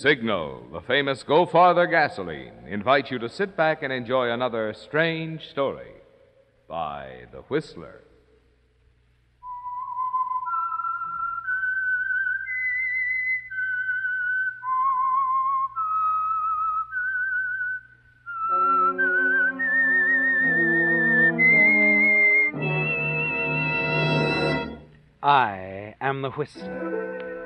Signal, the famous Go Farther gasoline, invites you to sit back and enjoy another strange story by The Whistler. I am the Whistler,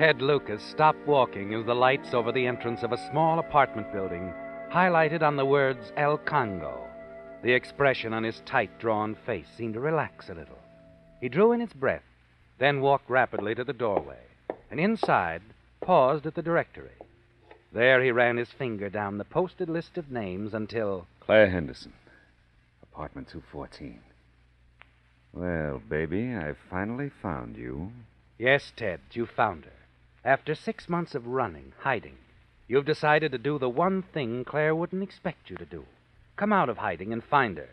Ted Lucas stopped walking as the lights over the entrance of a small apartment building highlighted on the words El Congo. The expression on his tight drawn face seemed to relax a little. He drew in his breath, then walked rapidly to the doorway, and inside paused at the directory. There he ran his finger down the posted list of names until. Claire Henderson, apartment 214. Well, baby, I finally found you. Yes, Ted, you found her. After six months of running, hiding, you've decided to do the one thing Claire wouldn't expect you to do come out of hiding and find her,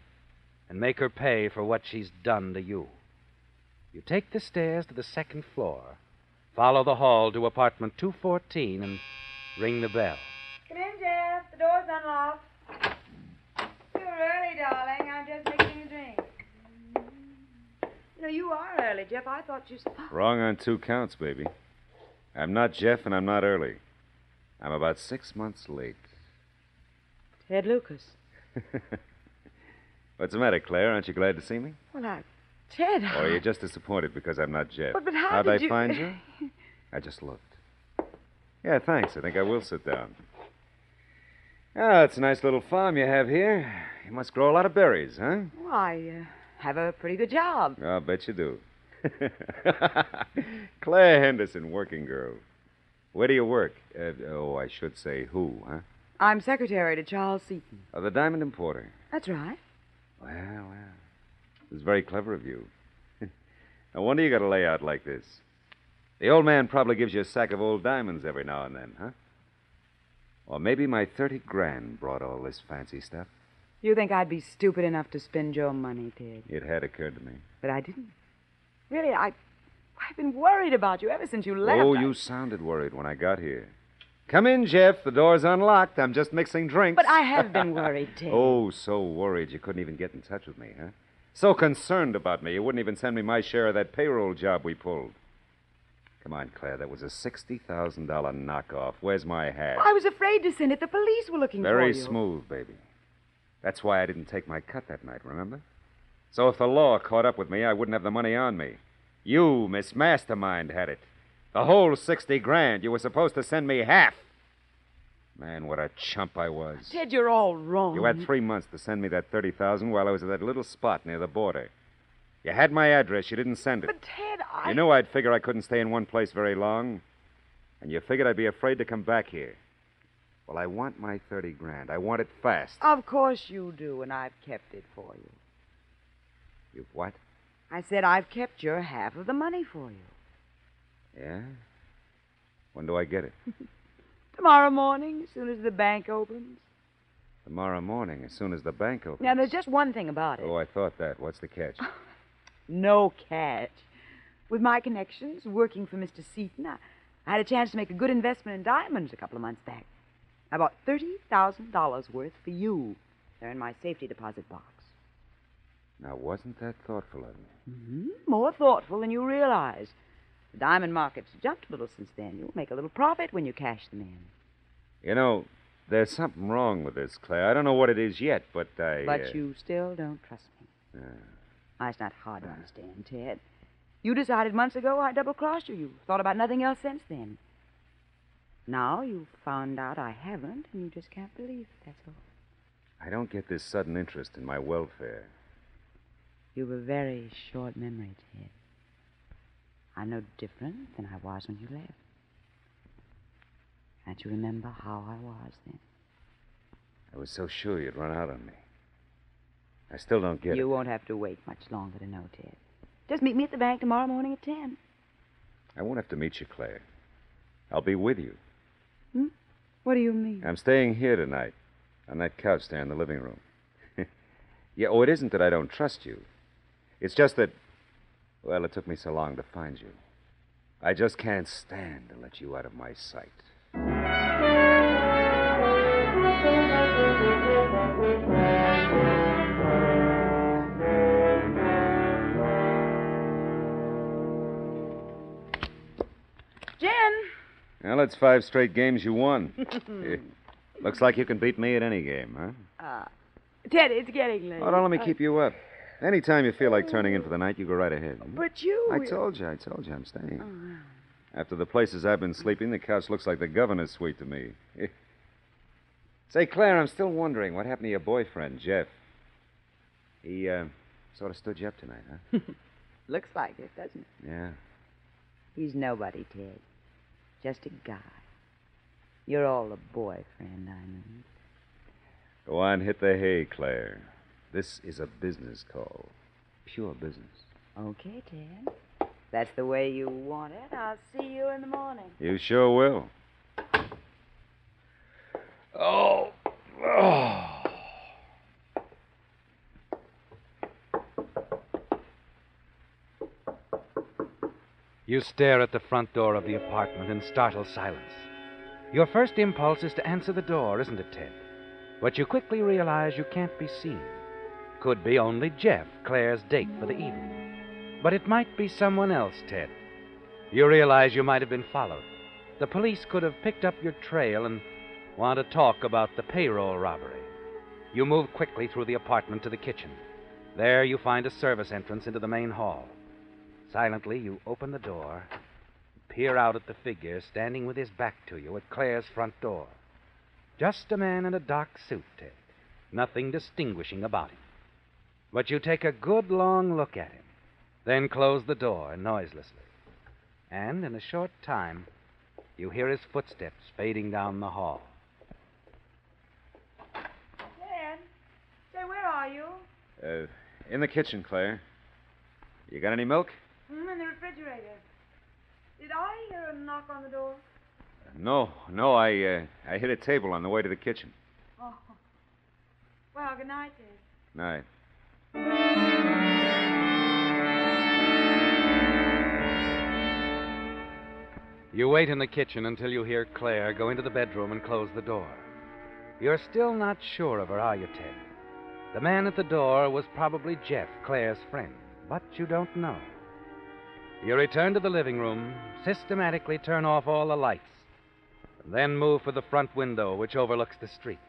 and make her pay for what she's done to you. You take the stairs to the second floor, follow the hall to apartment 214, and ring the bell. Come in, Jeff. The door's unlocked. You're early, darling. I'm just making a drink. No, you are early, Jeff. I thought you. Wrong on two counts, baby. I'm not Jeff, and I'm not early. I'm about six months late. Ted Lucas. What's the matter, Claire? Aren't you glad to see me? Well, I. Ted. Or are you just disappointed because I'm not Jeff? But, but how How'd did I you... find you? I just looked. Yeah, thanks. I think I will sit down. Ah, it's a nice little farm you have here. You must grow a lot of berries, huh? Well, I uh, have a pretty good job. I'll bet you do. Claire Henderson, working girl. Where do you work? Uh, oh, I should say who, huh? I'm secretary to Charles Seaton. Oh, the diamond importer. That's right. Well, well. It was very clever of you. no wonder you got a layout like this. The old man probably gives you a sack of old diamonds every now and then, huh? Or maybe my 30 grand brought all this fancy stuff. You think I'd be stupid enough to spend your money, Ted? It had occurred to me. But I didn't. Really, I. I've been worried about you ever since you left. Oh, I- you sounded worried when I got here. Come in, Jeff. The door's unlocked. I'm just mixing drinks. But I have been worried, Ted. oh, so worried you couldn't even get in touch with me, huh? So concerned about me, you wouldn't even send me my share of that payroll job we pulled. Come on, Claire. That was a $60,000 knockoff. Where's my hat? I was afraid to send it. The police were looking Very for you. Very smooth, baby. That's why I didn't take my cut that night, remember? So if the law caught up with me, I wouldn't have the money on me. You, Miss Mastermind, had it. The whole 60 grand. You were supposed to send me half. Man, what a chump I was. Ted, you're all wrong. You had three months to send me that 30000 while I was at that little spot near the border. You had my address. You didn't send it. But, Ted, I. You knew I'd figure I couldn't stay in one place very long. And you figured I'd be afraid to come back here. Well, I want my 30 grand. I want it fast. Of course you do, and I've kept it for you. You've what? I said I've kept your half of the money for you. Yeah? When do I get it? Tomorrow morning, as soon as the bank opens. Tomorrow morning, as soon as the bank opens. Now, there's just one thing about it. Oh, I thought that. What's the catch? No catch. With my connections, working for Mr. Seaton, I, I had a chance to make a good investment in diamonds a couple of months back. I bought $30,000 worth for you. They're in my safety deposit box. Now, wasn't that thoughtful of me? hmm More thoughtful than you realize. The diamond market's jumped a little since then. You'll make a little profit when you cash them in. You know, there's something wrong with this, Claire. I don't know what it is yet, but I. But uh, you still don't trust me. uh, it's not hard to understand, Ted. You decided months ago I double crossed you. You thought about nothing else since then. Now you've found out I haven't, and you just can't believe it, that's all. I don't get this sudden interest in my welfare. You've a very short memory, Ted. I'm no different than I was when you left. Can't you remember how I was then? I was so sure you'd run out on me. I still don't get you it. You won't have to wait much longer to know, Ted. Just meet me at the bank tomorrow morning at 10. I won't have to meet you, Claire. I'll be with you. Hmm? What do you mean? I'm staying here tonight, on that couch there in the living room. yeah, oh, it isn't that I don't trust you. It's just that, well, it took me so long to find you. I just can't stand to let you out of my sight. Jen! Well, it's five straight games you won. Eh, Looks like you can beat me at any game, huh? Uh, Ted, it's getting late. Oh, don't let me Uh, keep you up. Anytime you feel like turning in for the night, you go right ahead. But you. I told you, I told you I'm staying. After the places I've been sleeping, the couch looks like the governor's suite to me. Say, Claire, I'm still wondering what happened to your boyfriend, Jeff. He, uh, sort of stood you up tonight, huh? Looks like it, doesn't it? yeah. He's nobody, Ted. Just a guy. You're all a boyfriend, I mean. Go on, hit the hay, Claire. This is a business call. Pure business. Okay, Ted. That's the way you want it. I'll see you in the morning. You sure will. Oh. Oh. You stare at the front door of the apartment in startled silence. Your first impulse is to answer the door, isn't it, Ted? But you quickly realize you can't be seen. Could be only Jeff, Claire's date for the evening. But it might be someone else, Ted. You realize you might have been followed. The police could have picked up your trail and want to talk about the payroll robbery. You move quickly through the apartment to the kitchen. There you find a service entrance into the main hall. Silently, you open the door, and peer out at the figure standing with his back to you at Claire's front door. Just a man in a dark suit, Ted. Nothing distinguishing about him. But you take a good long look at him, then close the door noiselessly. And in a short time, you hear his footsteps fading down the hall. Dad, say, where are you? Uh, in the kitchen, Claire. You got any milk? Hmm, in the refrigerator. Did I hear a knock on the door? No, no. I uh, I hit a table on the way to the kitchen. Oh. Well, good night, Dad. Night. You wait in the kitchen until you hear Claire go into the bedroom and close the door. You're still not sure of her, are you, Ted? The man at the door was probably Jeff, Claire's friend, but you don't know. You return to the living room, systematically turn off all the lights, and then move for the front window which overlooks the street.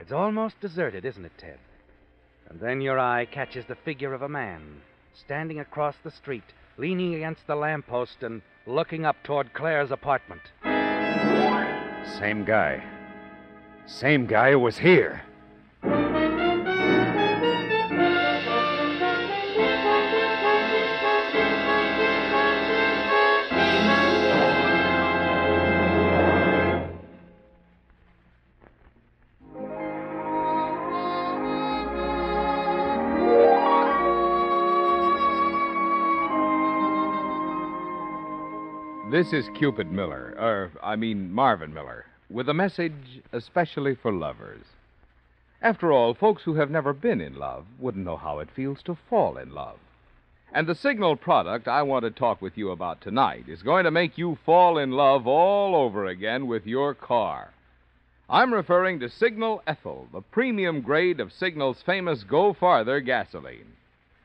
It's almost deserted, isn't it, Ted? And then your eye catches the figure of a man standing across the street leaning against the lamppost and looking up toward Claire's apartment. Same guy. Same guy who was here. This is Cupid Miller, or I mean Marvin Miller, with a message especially for lovers. After all, folks who have never been in love wouldn't know how it feels to fall in love. And the Signal product I want to talk with you about tonight is going to make you fall in love all over again with your car. I'm referring to Signal Ethyl, the premium grade of Signal's famous Go Farther gasoline.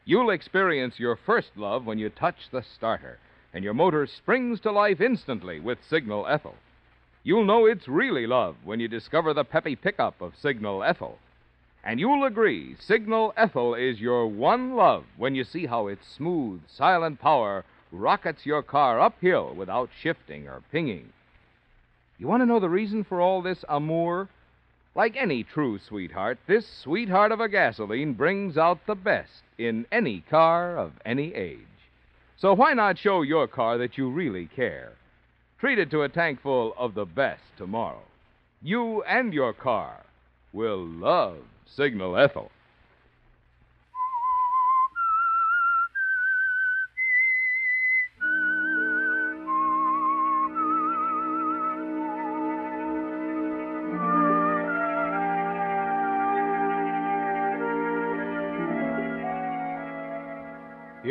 You'll experience your first love when you touch the starter, and your motor springs to life instantly with Signal Ethyl. You'll know it's really love when you discover the peppy pickup of Signal Ethyl. And you'll agree Signal Ethyl is your one love when you see how its smooth, silent power rockets your car uphill without shifting or pinging. You want to know the reason for all this amour? Like any true sweetheart, this sweetheart of a gasoline brings out the best in any car of any age. So why not show your car that you really care? Treat it to a tank full of the best tomorrow. You and your car will love Signal Ethyl.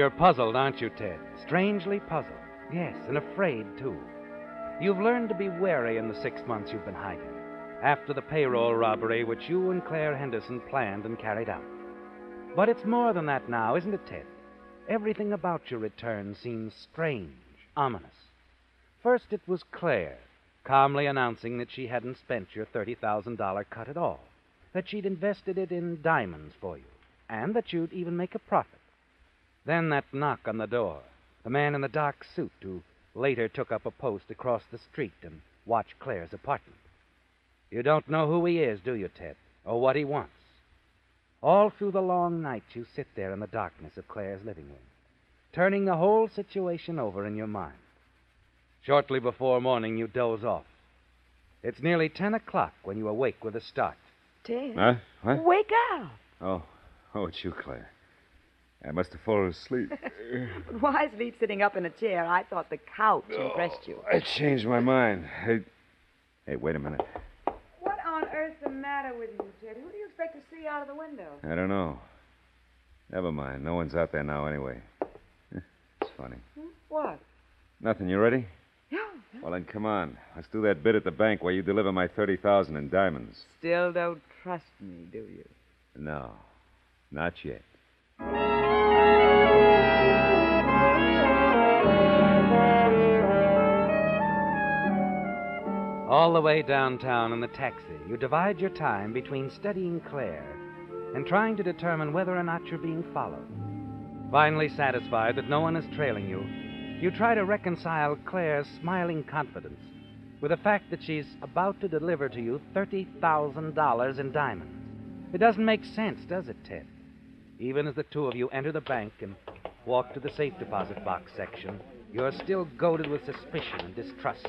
You're puzzled, aren't you, Ted? Strangely puzzled. Yes, and afraid, too. You've learned to be wary in the six months you've been hiding, after the payroll robbery which you and Claire Henderson planned and carried out. But it's more than that now, isn't it, Ted? Everything about your return seems strange, ominous. First, it was Claire, calmly announcing that she hadn't spent your $30,000 cut at all, that she'd invested it in diamonds for you, and that you'd even make a profit. Then that knock on the door, the man in the dark suit who later took up a post across the street and watched Claire's apartment. You don't know who he is, do you, Ted, or what he wants? All through the long night, you sit there in the darkness of Claire's living room, turning the whole situation over in your mind. Shortly before morning, you doze off. It's nearly ten o'clock when you awake with a start. Ted. Huh? What? Wake up. Oh, oh, it's you, Claire. I must have fallen asleep. But why sleep sitting up in a chair? I thought the couch impressed you. I changed my mind. Hey, hey, wait a minute. What on earth's the matter with you, Ted? Who do you expect to see out of the window? I don't know. Never mind. No one's out there now anyway. It's funny. Hmm? What? Nothing. You ready? Yeah. Well, then come on. Let's do that bit at the bank where you deliver my 30000 in diamonds. Still don't trust me, do you? No, not yet. All the way downtown in the taxi, you divide your time between studying Claire and trying to determine whether or not you're being followed. Finally satisfied that no one is trailing you, you try to reconcile Claire's smiling confidence with the fact that she's about to deliver to you $30,000 in diamonds. It doesn't make sense, does it, Ted? Even as the two of you enter the bank and walk to the safe deposit box section, you're still goaded with suspicion and distrust.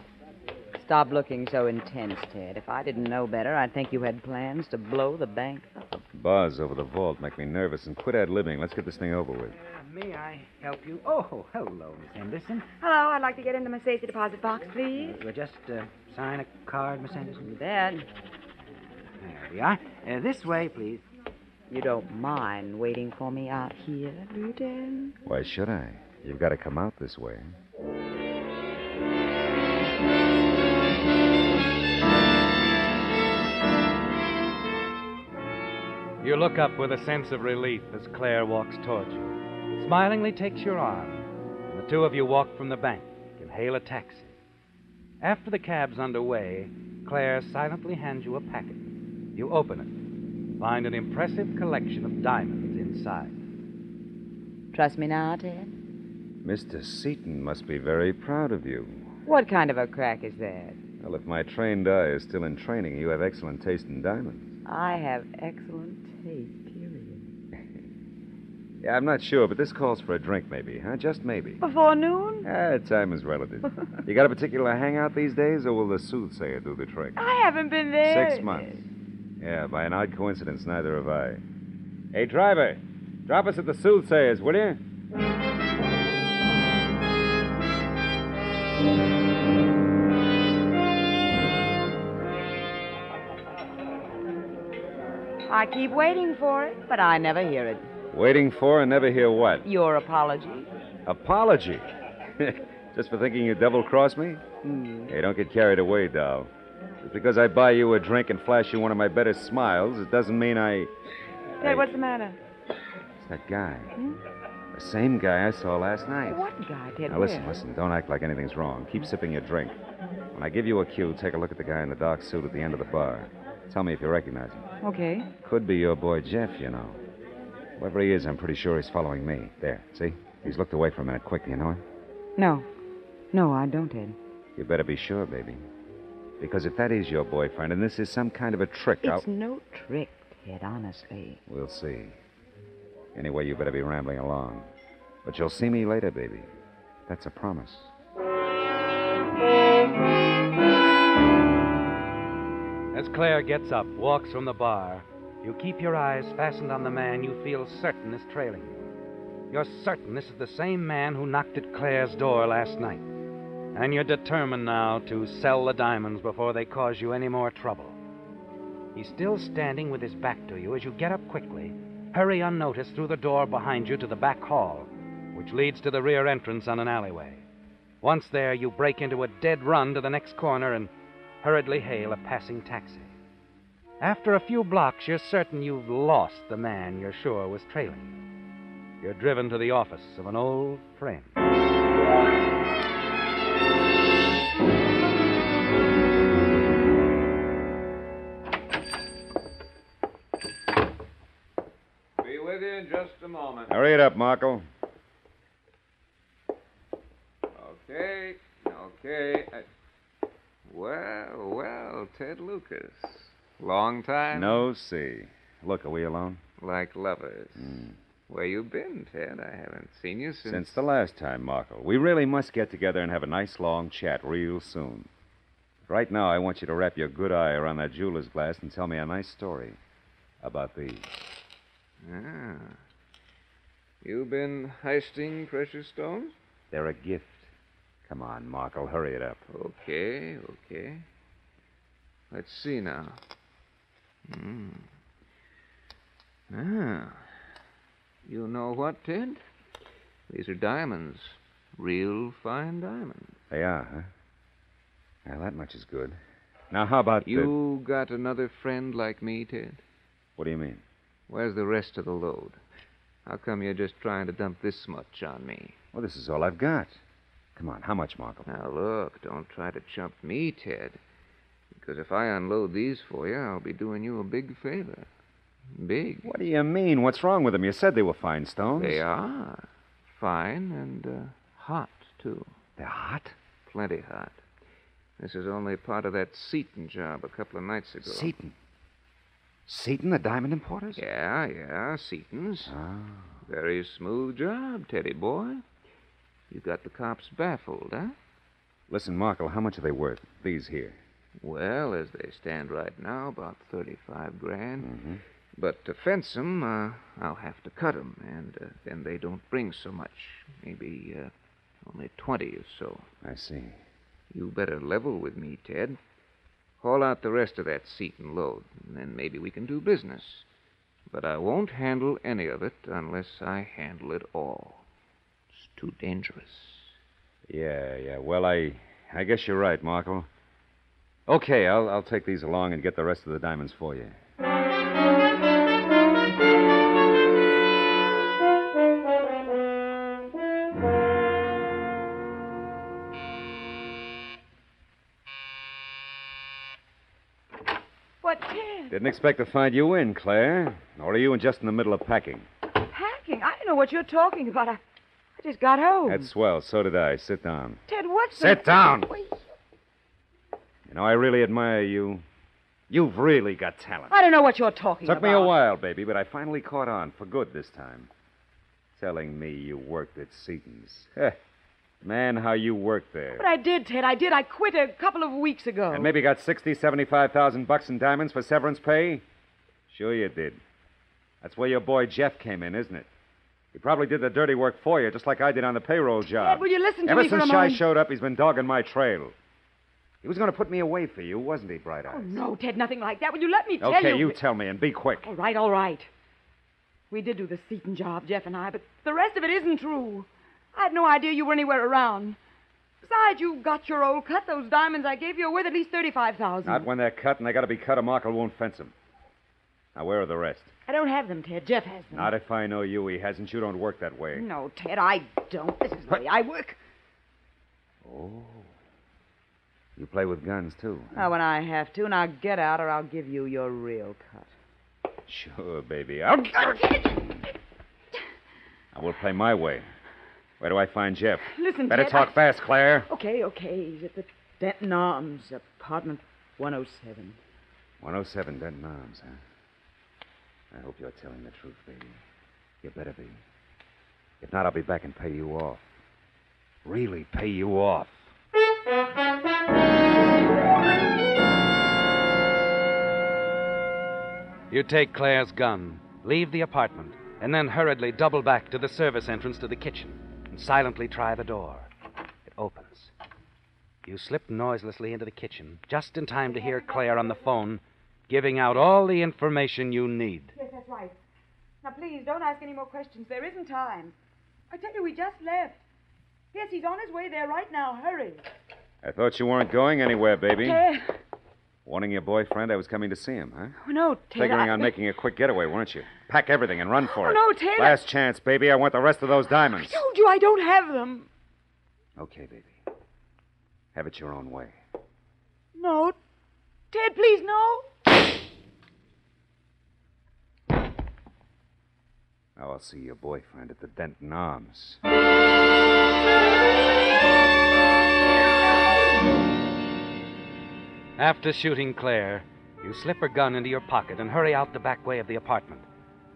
Stop looking so intense, Ted. If I didn't know better, I'd think you had plans to blow the bank up. Bars over the vault make me nervous, and quit ad libbing. Let's get this thing over with. may I help you? Oh, hello, Miss Henderson. Hello, I'd like to get into my safety deposit box, please. We'll just uh, sign a card, Miss Henderson. You bet. There we are. Uh, this way, please. You don't mind waiting for me out here, do you, Ted? Why should I? You've got to come out this way. You look up with a sense of relief as Claire walks towards you, smilingly takes your arm, and the two of you walk from the bank and hail a taxi. After the cab's underway, Claire silently hands you a packet. You open it, find an impressive collection of diamonds inside. Trust me now, Ted? Mr. Seaton must be very proud of you. What kind of a crack is that? Well, if my trained eye is still in training, you have excellent taste in diamonds. I have excellent taste, period. Yeah, I'm not sure, but this calls for a drink, maybe, huh? Just maybe. Before noon? Ah, time is relative. you got a particular hangout these days, or will the soothsayer do the trick? I haven't been there. Six months. Yeah, by an odd coincidence, neither have I. Hey, driver, drop us at the soothsayer's, will you? I keep waiting for it, but I never hear it. Waiting for and never hear what? Your apology? Apology. Just for thinking you double crossed me? Hmm. Hey, don't get carried away, doll. Just because I buy you a drink and flash you one of my better smiles, it doesn't mean I. Ted, what's the matter? It's that guy. Hmm? The same guy I saw last night. What guy, Ted? Now, listen, listen. Don't act like anything's wrong. Keep hmm. sipping your drink. When I give you a cue, take a look at the guy in the dark suit at the end of the bar. Tell me if you recognize him. Okay. Could be your boy Jeff, you know. Whoever he is, I'm pretty sure he's following me. There, see? He's looked away for a minute. Quick, you know him? No. No, I don't, Ed. You better be sure, baby. Because if that is your boyfriend and this is some kind of a trick, I'll... It's no trick, Ted, honestly. We'll see. Anyway, you better be rambling along. But you'll see me later, baby. That's a promise. As Claire gets up, walks from the bar, you keep your eyes fastened on the man you feel certain is trailing you. You're certain this is the same man who knocked at Claire's door last night. And you're determined now to sell the diamonds before they cause you any more trouble. He's still standing with his back to you as you get up quickly, hurry unnoticed through the door behind you to the back hall, which leads to the rear entrance on an alleyway. Once there, you break into a dead run to the next corner and hurriedly hail a passing taxi. After a few blocks, you're certain you've lost the man you're sure was trailing you. You're driven to the office of an old friend. Be with you in just a moment. Hurry it up, Marco. Okay, okay. Uh, well, well, Ted Lucas. Long time? No, see. Look, are we alone? Like lovers. Where you been, Ted? I haven't seen you since. Since the last time, Marco. We really must get together and have a nice long chat real soon. Right now, I want you to wrap your good eye around that jeweler's glass and tell me a nice story about these. Ah. You been heisting precious stones? They're a gift. Come on, Marco, hurry it up. Okay, okay. Let's see now. Hmm. Ah. You know what, Ted? These are diamonds. Real fine diamonds. They are, huh? Now, that much is good. Now, how about the... You got another friend like me, Ted? What do you mean? Where's the rest of the load? How come you're just trying to dump this much on me? Well, this is all I've got. Come on, how much, Marco? Now, look, don't try to chump me, Ted. Because if I unload these for you, I'll be doing you a big favor. Big. What do you mean? What's wrong with them? You said they were fine stones. They are. Fine and uh, hot, too. They're hot? Plenty hot. This is only part of that Seaton job a couple of nights ago. Seaton. Seaton, the diamond importers? Yeah, yeah, Seaton's. Oh. Very smooth job, Teddy boy. You got the cops baffled, huh? Listen, Marco, how much are they worth? These here. Well, as they stand right now, about 35 grand. Mm-hmm. But to fence 'em, uh, I'll have to cut 'em, and uh, then they don't bring so much. Maybe uh, only 20 or so. I see. You better level with me, Ted. Haul out the rest of that Seaton load, and then maybe we can do business. But I won't handle any of it unless I handle it all. It's too dangerous. Yeah, yeah. Well, I I guess you're right, Marco. Okay, I'll I'll take these along and get the rest of the diamonds for you. What, Ted? Didn't expect to find you in, Claire. Or are you in just in the middle of packing? Packing? I don't know what you're talking about. I, I just got home. That's swell. So did I. Sit down. Ted, what's the... Sit down. Wait. You know, I really admire you. You've really got talent. I don't know what you're talking Took about. Took me a while, baby, but I finally caught on for good this time. Telling me you worked at Seaton's. Man, how you worked there. But I did, Ted. I did. I quit a couple of weeks ago. And maybe got 60, 75,000 bucks in diamonds for severance pay? Sure you did. That's where your boy Jeff came in, isn't it? He probably did the dirty work for you, just like I did on the payroll job. Ted, will you listen to Ever me for since a Shy moment? showed up, he's been dogging my trail. He was going to put me away for you, wasn't he, Bright oh, Eyes? Oh, no, Ted, nothing like that. Will you let me tell Okay, you? Okay, you tell me, and be quick. All right, all right. We did do the Seaton job, Jeff and I, but the rest of it isn't true. I had no idea you were anywhere around. Besides, you got your old cut. Those diamonds I gave you are worth at least thirty-five thousand. Not when they're cut, and they got to be cut or Markle won't fence them. Now, where are the rest? I don't have them, Ted. Jeff has them. Not if I know you. He hasn't. You don't work that way. No, Ted, I don't. This is the way I work. Oh. You play with guns, too. Now, oh, when I have to, now get out, or I'll give you your real cut. Sure, baby. I'll... I will play my way. Where do I find Jeff? Listen, Better Ted, talk I- fast, Claire. Okay, okay. He's at the Denton Arms, apartment 107. 107 Denton Arms, huh? I hope you're telling the truth, baby. You better be. If not, I'll be back and pay you off. Really pay you off. You take Claire's gun, leave the apartment, and then hurriedly double back to the service entrance to the kitchen and silently try the door. It opens. You slip noiselessly into the kitchen just in time to hear Claire on the phone giving out all the information you need. Yes, that's right. Now, please, don't ask any more questions. There isn't time. I tell you, we just left. Yes, he's on his way there right now. Hurry. I thought you weren't going anywhere, baby. Ted. Warning your boyfriend I was coming to see him, huh? Oh, no, Ted. Figuring I... on making a quick getaway, weren't you? Pack everything and run for Oh, it. no, Ted, Last chance, baby. I want the rest of those diamonds. I told you I don't have them. Okay, baby. Have it your own way. No. Ted, please, no. Now I'll see your boyfriend at the Denton Arms. After shooting Claire, you slip her gun into your pocket and hurry out the back way of the apartment.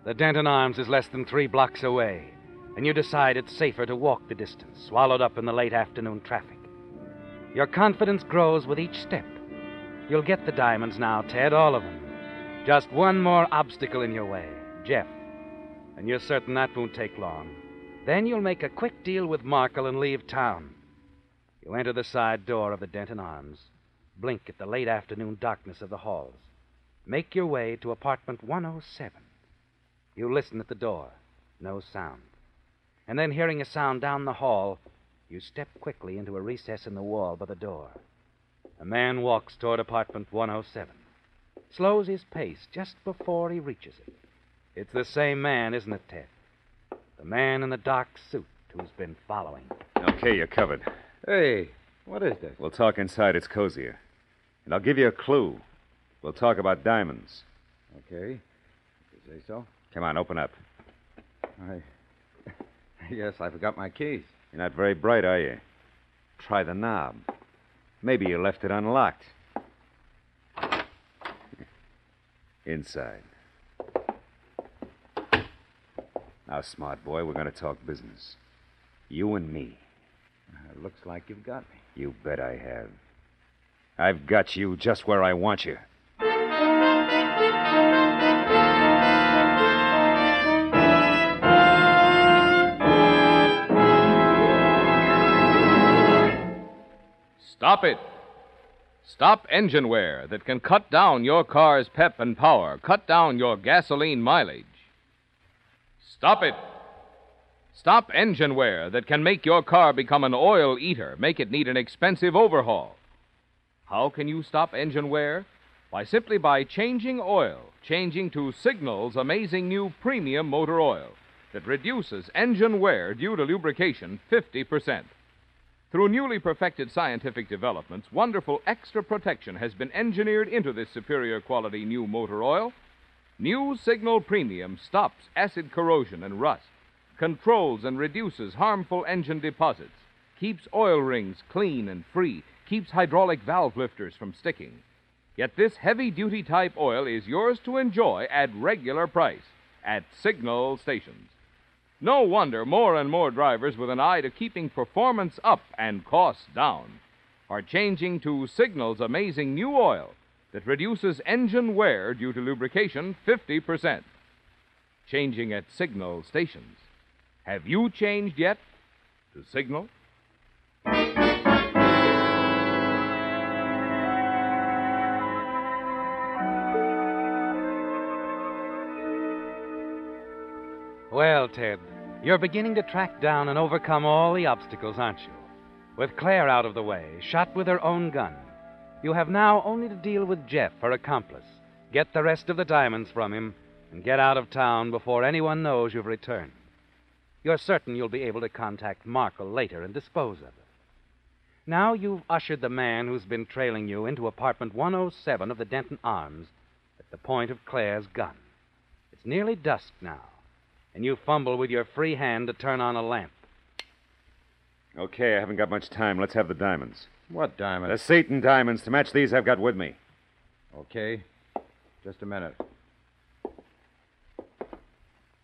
The Denton Arms is less than three blocks away, and you decide it's safer to walk the distance, swallowed up in the late afternoon traffic. Your confidence grows with each step. You'll get the diamonds now, Ted, all of them. Just one more obstacle in your way Jeff. And you're certain that won't take long. Then you'll make a quick deal with Markle and leave town. You enter the side door of the Denton Arms, blink at the late afternoon darkness of the halls, make your way to apartment 107. You listen at the door, no sound. And then, hearing a sound down the hall, you step quickly into a recess in the wall by the door. A man walks toward apartment 107, slows his pace just before he reaches it. It's the same man, isn't it, Ted? The man in the dark suit who's been following. Okay, you're covered. Hey, what is this? We'll talk inside. It's cozier. And I'll give you a clue. We'll talk about diamonds. Okay. If You say so? Come on, open up. I. I guess I forgot my keys. You're not very bright, are you? Try the knob. Maybe you left it unlocked. Inside. Now, smart boy, we're going to talk business. You and me. Uh, looks like you've got me. You bet I have. I've got you just where I want you. Stop it. Stop engine wear that can cut down your car's pep and power, cut down your gasoline mileage. Stop it. Stop engine wear that can make your car become an oil eater, make it need an expensive overhaul. How can you stop engine wear? By simply by changing oil, changing to Signal's amazing new premium motor oil that reduces engine wear due to lubrication 50%. Through newly perfected scientific developments, wonderful extra protection has been engineered into this superior quality new motor oil. New Signal Premium stops acid corrosion and rust, controls and reduces harmful engine deposits, keeps oil rings clean and free, keeps hydraulic valve lifters from sticking. Yet this heavy duty type oil is yours to enjoy at regular price at Signal stations. No wonder more and more drivers with an eye to keeping performance up and costs down are changing to Signal's amazing new oil that reduces engine wear due to lubrication 50%. Changing at Signal stations. Have you changed yet to Signal? Well, Ted, you're beginning to track down and overcome all the obstacles, aren't you? With Claire out of the way, shot with her own gun, you have now only to deal with Jeff, her accomplice, get the rest of the diamonds from him, and get out of town before anyone knows you've returned. You're certain you'll be able to contact Markle later and dispose of it. Now you've ushered the man who's been trailing you into apartment 107 of the Denton Arms at the point of Claire's gun. It's nearly dusk now, and you fumble with your free hand to turn on a lamp. Okay, I haven't got much time. Let's have the diamonds. What diamonds? The diamonds? Seaton diamonds to match these I've got with me. Okay. Just a minute.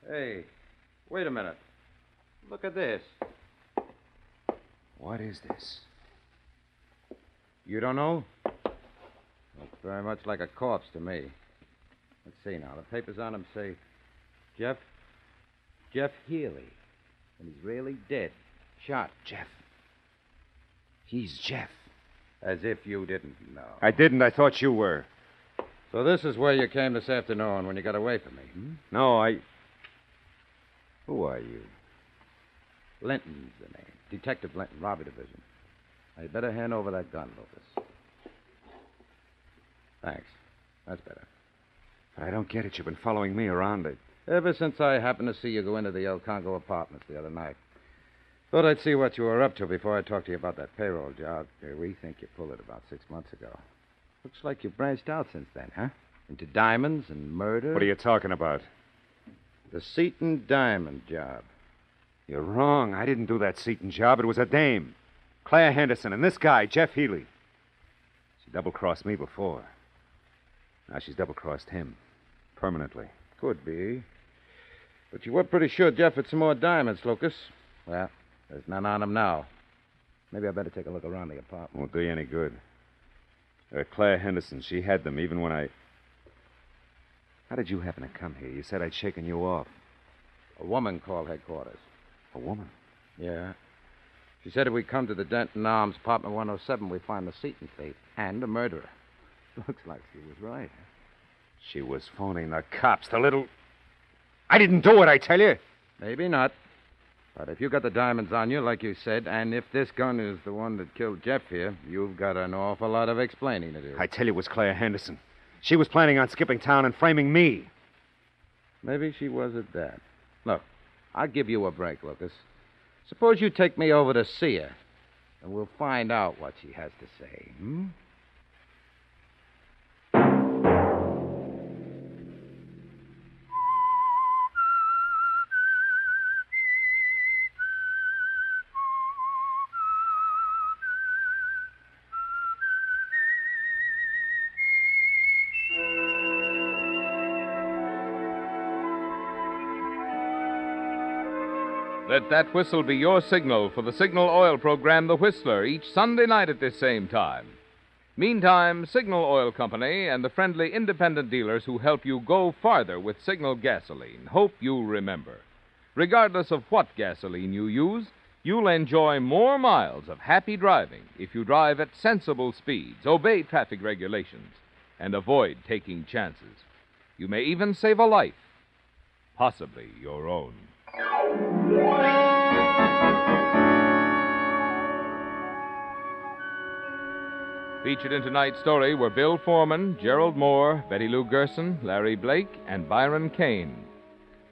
Hey, wait a minute. Look at this. What is this? You don't know? Looks very much like a corpse to me. Let's see now. The papers on him say Jeff. Jeff Healy. And he's really dead. Shot. Jeff. He's Jeff. As if you didn't know. I didn't. I thought you were. So this is where you came this afternoon when you got away from me, hmm? No, I. Who are you? Linton's the name. Detective Linton, Robbery Division. Now, you better hand over that gun, Lucas. Thanks. That's better. But I don't get it. You've been following me around. I... Ever since I happened to see you go into the El Congo apartments the other night. Thought I'd see what you were up to before I talked to you about that payroll job. We think you pulled it about six months ago. Looks like you've branched out since then, huh? Into diamonds and murder. What are you talking about? The Seaton diamond job. You're wrong. I didn't do that Seaton job. It was a dame. Claire Henderson and this guy, Jeff Healy. She double crossed me before. Now she's double crossed him. Permanently. Could be. But you were pretty sure Jeff had some more diamonds, Lucas. Well, there's none on him now. Maybe I better take a look around the apartment. Won't do you any good. Uh, Claire Henderson, she had them even when I. How did you happen to come here? You said I'd shaken you off. A woman called headquarters. A woman? Yeah. She said if we come to the Denton Arms, apartment 107, we find the Seaton fate and a murderer. Looks like she was right. She was phoning the cops. The little. I didn't do it, I tell you. Maybe not. But if you got the diamonds on you, like you said, and if this gun is the one that killed Jeff here, you've got an awful lot of explaining to do. I tell you, it was Claire Henderson. She was planning on skipping town and framing me. Maybe she was at that. Look, I'll give you a break, Lucas. Suppose you take me over to see her, and we'll find out what she has to say. Hmm? That whistle be your signal for the Signal Oil program, The Whistler, each Sunday night at this same time. Meantime, Signal Oil Company and the friendly independent dealers who help you go farther with Signal gasoline hope you remember. Regardless of what gasoline you use, you'll enjoy more miles of happy driving if you drive at sensible speeds, obey traffic regulations, and avoid taking chances. You may even save a life, possibly your own. Featured in tonight's story were Bill Forman, Gerald Mohr, Betty Lou Gerson, Larry Blake, and Byron Kane.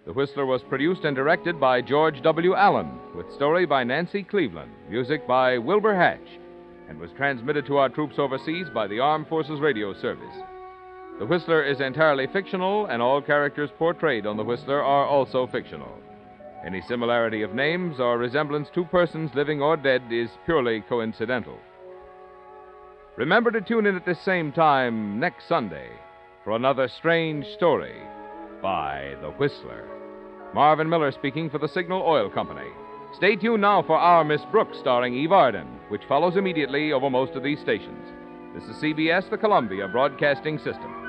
The Whistler was produced and directed by George W. Allen, with story by Nancy Cleveland, music by Wilbur Hatch, and was transmitted to our troops overseas by the Armed Forces Radio Service. The Whistler is entirely fictional, and all characters portrayed on The Whistler are also fictional. Any similarity of names or resemblance to persons living or dead is purely coincidental. Remember to tune in at this same time next Sunday for another strange story by The Whistler. Marvin Miller speaking for the Signal Oil Company. Stay tuned now for Our Miss Brooks, starring Eve Arden, which follows immediately over most of these stations. This is CBS, the Columbia Broadcasting System.